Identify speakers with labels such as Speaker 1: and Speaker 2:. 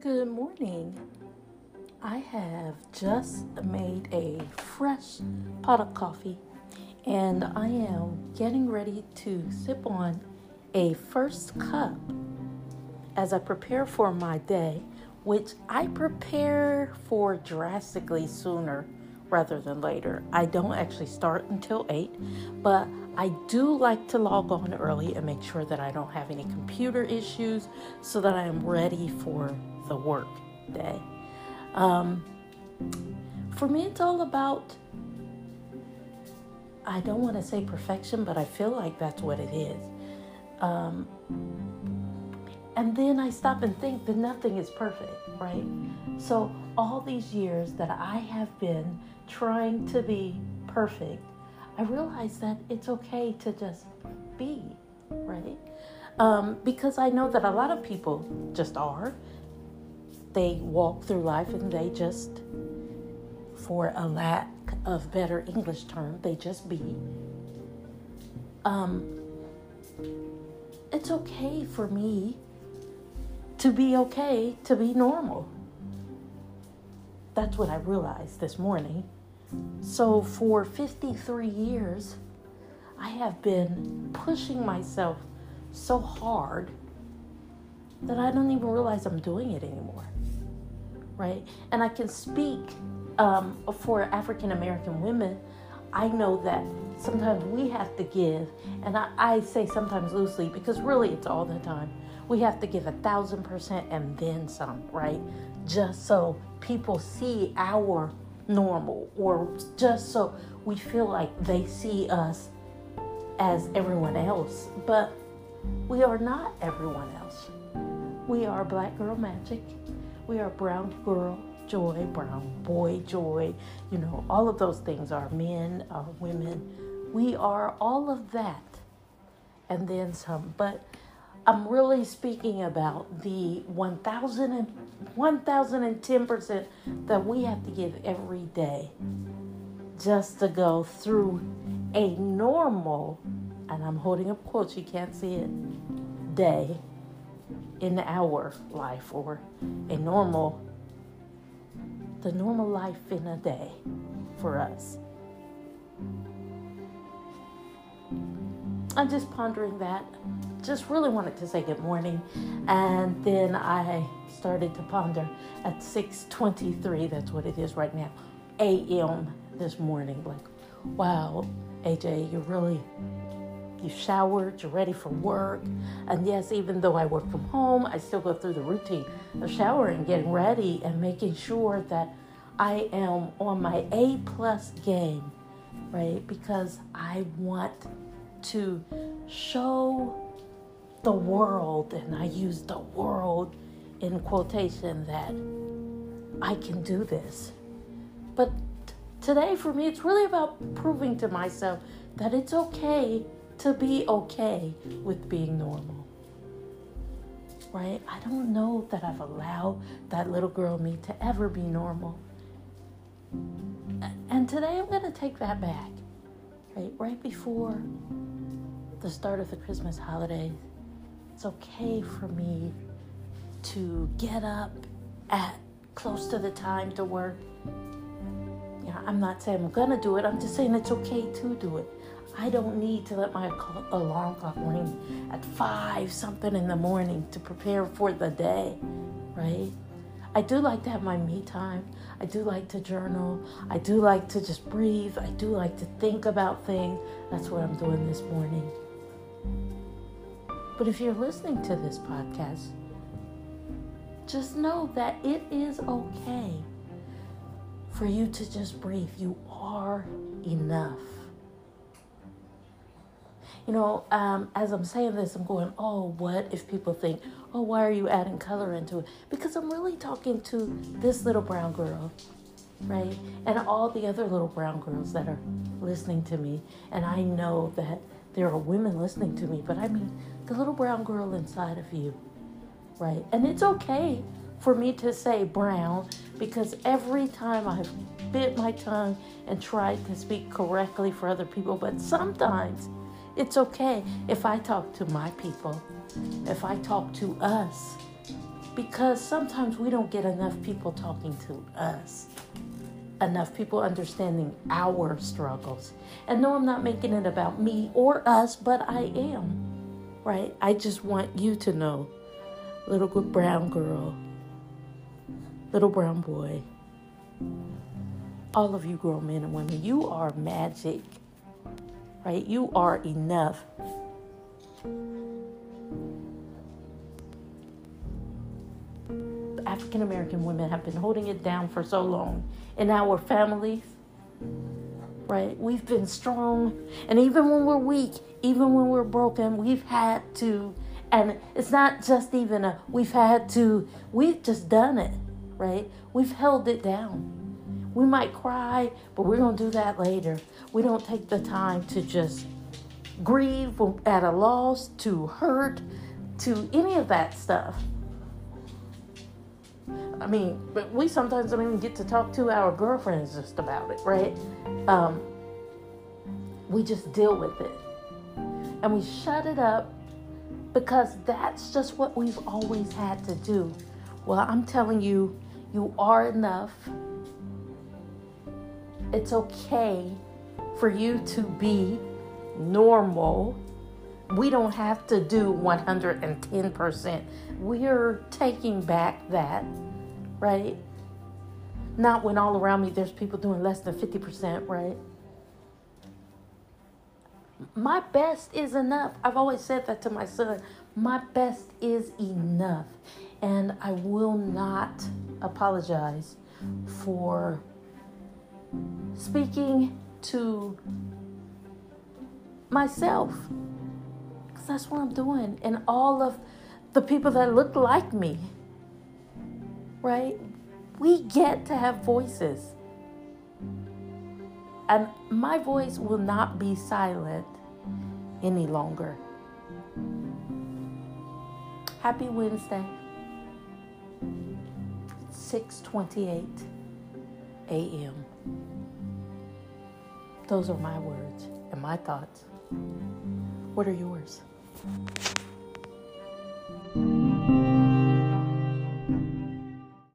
Speaker 1: Good morning. I have just made a fresh pot of coffee and I am getting ready to sip on a first cup as I prepare for my day, which I prepare for drastically sooner rather than later. I don't actually start until 8, but I do like to log on early and make sure that I don't have any computer issues so that I am ready for the work day. Um, for me, it's all about, I don't want to say perfection, but I feel like that's what it is. Um, and then I stop and think that nothing is perfect, right? So, all these years that I have been trying to be perfect, I realize that it's okay to just be, right? Um, because I know that a lot of people just are. They walk through life and they just, for a lack of better English term, they just be. Um, it's okay for me to be okay, to be normal. That's what I realized this morning. So, for 53 years, I have been pushing myself so hard that I don't even realize I'm doing it anymore. Right? And I can speak um, for African American women. I know that sometimes we have to give, and I, I say sometimes loosely because really it's all the time we have to give a thousand percent and then some, right? Just so people see our normal, or just so we feel like they see us as everyone else. But we are not everyone else. We are black girl magic. We are brown girl joy, brown boy joy. You know, all of those things are men, are women. We are all of that and then some. But I'm really speaking about the 1,000 and 1,010% that we have to give every day just to go through a normal, and I'm holding up quotes, you can't see it, day in our life or a normal, the normal life in a day for us. I'm just pondering that. Just really wanted to say good morning. And then i started to ponder at 6.23 that's what it is right now am this morning. Like wow aj you're really you showered you're ready for work. And yes even though i work from home i still go through the routine of showering getting ready and making sure that i am on my a plus game right? Because i want to show the world, and I use the world in quotation, that I can do this. But today, for me, it's really about proving to myself that it's okay to be okay with being normal. Right? I don't know that I've allowed that little girl me to ever be normal. And today I'm going to take that back. Right? Right before the start of the Christmas holidays, it's okay for me to get up at close to the time to work. Know, I'm not saying I'm gonna do it, I'm just saying it's okay to do it. I don't need to let my alarm clock ring at five something in the morning to prepare for the day, right? I do like to have my me time. I do like to journal. I do like to just breathe. I do like to think about things. That's what I'm doing this morning. But if you're listening to this podcast, just know that it is okay for you to just breathe. You are enough. You know, um, as I'm saying this, I'm going, oh, what if people think, oh, why are you adding color into it? Because I'm really talking to this little brown girl, right? And all the other little brown girls that are listening to me. And I know that there are women listening to me, but I mean the little brown girl inside of you, right? And it's okay for me to say brown because every time I've bit my tongue and tried to speak correctly for other people, but sometimes it's okay if I talk to my people, if I talk to us, because sometimes we don't get enough people talking to us, enough people understanding our struggles. And no, I'm not making it about me or us, but I am, right? I just want you to know, little good brown girl, little brown boy, all of you grown men and women, you are magic, right? You are enough. African American women have been holding it down for so long in our families, right? We've been strong, and even when we're weak, even when we're broken, we've had to, and it's not just even a, we've had to, we've just done it, right? We've held it down. We might cry, but we're going to do that later. We don't take the time to just grieve at a loss, to hurt, to any of that stuff. I mean, but we sometimes don't even get to talk to our girlfriends just about it, right? Um, we just deal with it. And we shut it up because that's just what we've always had to do. Well, I'm telling you, you are enough. It's okay for you to be normal. We don't have to do 110%. We're taking back that right? Not when all around me there's people doing less than 50%, right? My best is enough. I've always said that to my son. My best is enough. And I will not apologize for speaking to myself. Because that's what I'm doing. And all of the people that look like me right? We get to have voices. And my voice will not be silent any longer. Happy Wednesday. 6:28 a.m. Those are my words and my thoughts. What are yours?